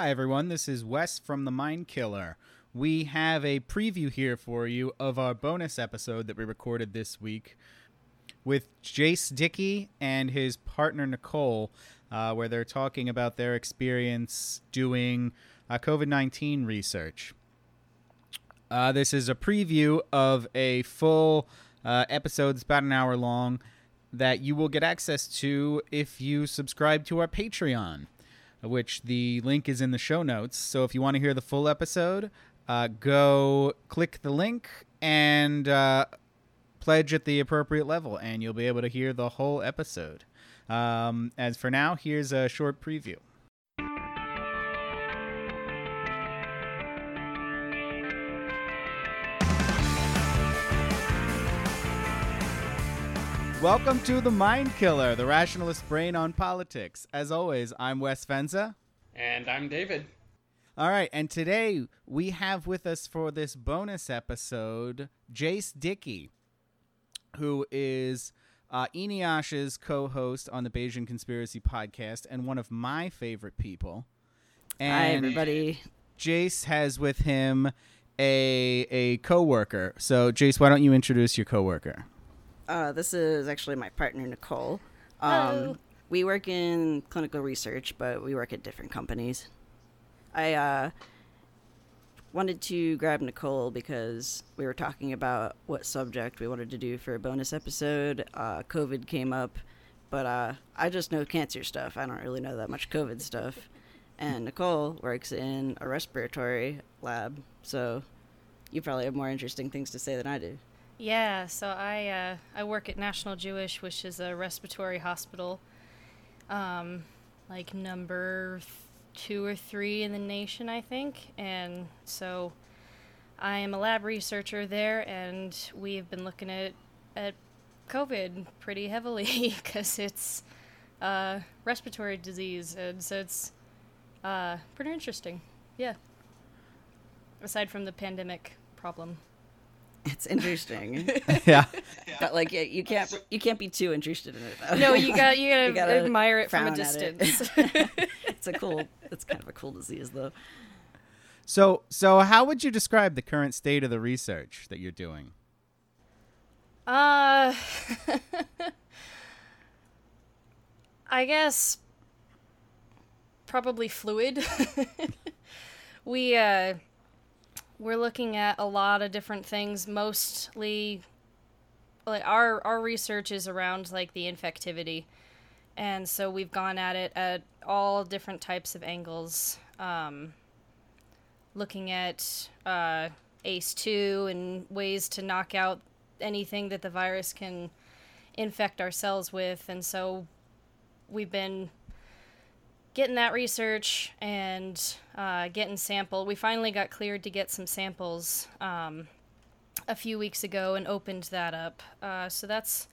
Hi, everyone. This is Wes from The Mind Killer. We have a preview here for you of our bonus episode that we recorded this week with Jace Dickey and his partner Nicole, uh, where they're talking about their experience doing uh, COVID 19 research. Uh, this is a preview of a full uh, episode that's about an hour long that you will get access to if you subscribe to our Patreon, which the link is in the show notes. So if you want to hear the full episode, uh, go click the link and uh, pledge at the appropriate level, and you'll be able to hear the whole episode. Um, as for now, here's a short preview. Welcome to The Mind Killer, the rationalist brain on politics. As always, I'm Wes Fenza. And I'm David. All right, and today we have with us for this bonus episode Jace Dickey, who is uh, Eneasz's co-host on the Bayesian Conspiracy podcast and one of my favorite people. And Hi, everybody. Jace has with him a a coworker. So, Jace, why don't you introduce your coworker? Uh, this is actually my partner, Nicole. Hello. Um, we work in clinical research, but we work at different companies. I uh, wanted to grab Nicole because we were talking about what subject we wanted to do for a bonus episode. Uh, COVID came up, but uh, I just know cancer stuff. I don't really know that much COVID stuff. And Nicole works in a respiratory lab, so you probably have more interesting things to say than I do. Yeah, so I uh, I work at National Jewish, which is a respiratory hospital, um, like number two or three in the nation, I think. And so I am a lab researcher there, and we've been looking at at COVID pretty heavily because it's uh, respiratory disease, and so it's uh, pretty interesting. Yeah. Aside from the pandemic problem. It's interesting. yeah. but like yeah, you can't you can't be too interested in it. Though. No, you got you gotta, You gotta admire it from a frown at it. distance. it's a cool. It's kind of a cool disease though. So, so how would you describe the current state of the research that you're doing? uh, I guess probably fluid. we uh, we're looking at a lot of different things. Mostly, like our our research is around like the infectivity, and so we've gone at it at all different types of angles. Um, looking at uh, ACE2 and ways to knock out anything that the virus can infect our cells with. And so we've been getting that research and uh, getting sample. We finally got cleared to get some samples um, a few weeks ago and opened that up. Uh, so that's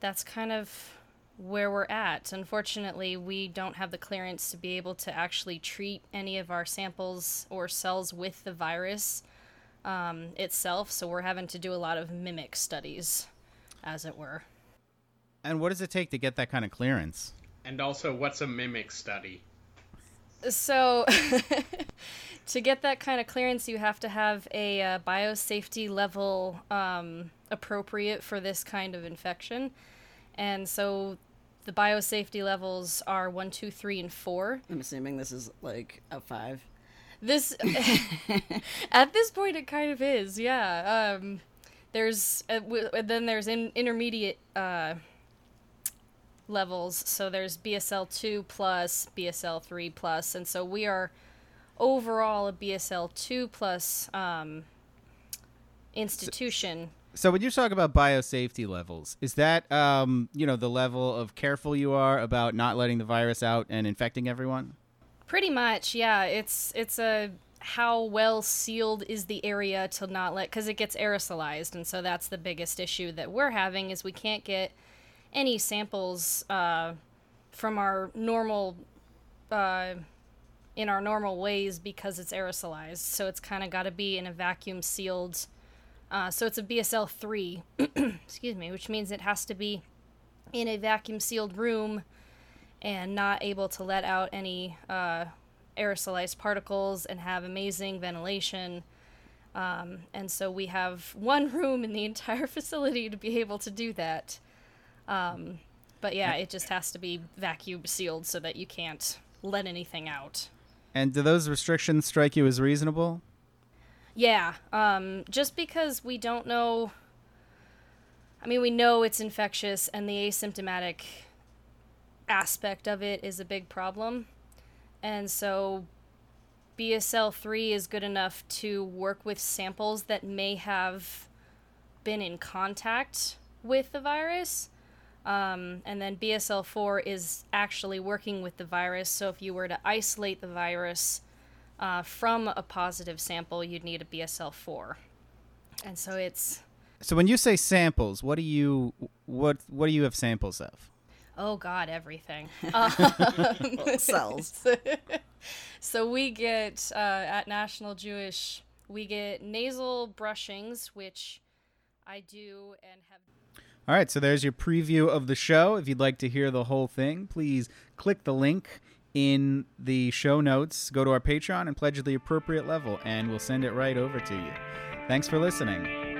that's kind of where we're at. Unfortunately, we don't have the clearance to be able to actually treat any of our samples or cells with the virus um, itself, so we're having to do a lot of mimic studies, as it were. And what does it take to get that kind of clearance? And also, what's a mimic study? So, to get that kind of clearance, you have to have a uh, biosafety level um, appropriate for this kind of infection. And so, the biosafety levels are one, two, three, and four. I'm assuming this is like a five. This, at this point, it kind of is. Yeah. Um, there's uh, w- then there's in, intermediate uh, levels. So there's BSL two plus, BSL three plus, and so we are overall a BSL two plus um, institution. So when you talk about biosafety levels, is that um, you know the level of careful you are about not letting the virus out and infecting everyone? Pretty much, yeah. It's it's a how well sealed is the area to not let because it gets aerosolized, and so that's the biggest issue that we're having is we can't get any samples uh, from our normal uh, in our normal ways because it's aerosolized. So it's kind of got to be in a vacuum sealed. Uh, so it's a BSL three, excuse me, which means it has to be in a vacuum sealed room and not able to let out any uh, aerosolized particles and have amazing ventilation. Um, and so we have one room in the entire facility to be able to do that. Um, but yeah, it just has to be vacuum sealed so that you can't let anything out. And do those restrictions strike you as reasonable? Yeah, um, just because we don't know. I mean, we know it's infectious, and the asymptomatic aspect of it is a big problem. And so BSL 3 is good enough to work with samples that may have been in contact with the virus. Um, and then BSL 4 is actually working with the virus. So if you were to isolate the virus uh, from a positive sample, you'd need a BSL 4. And so it's. So when you say samples, what do you what what do you have samples of? Oh God, everything. Cells. so we get uh, at National Jewish, we get nasal brushings, which I do and have. All right, so there's your preview of the show. If you'd like to hear the whole thing, please click the link in the show notes. Go to our Patreon and pledge the appropriate level, and we'll send it right over to you. Thanks for listening.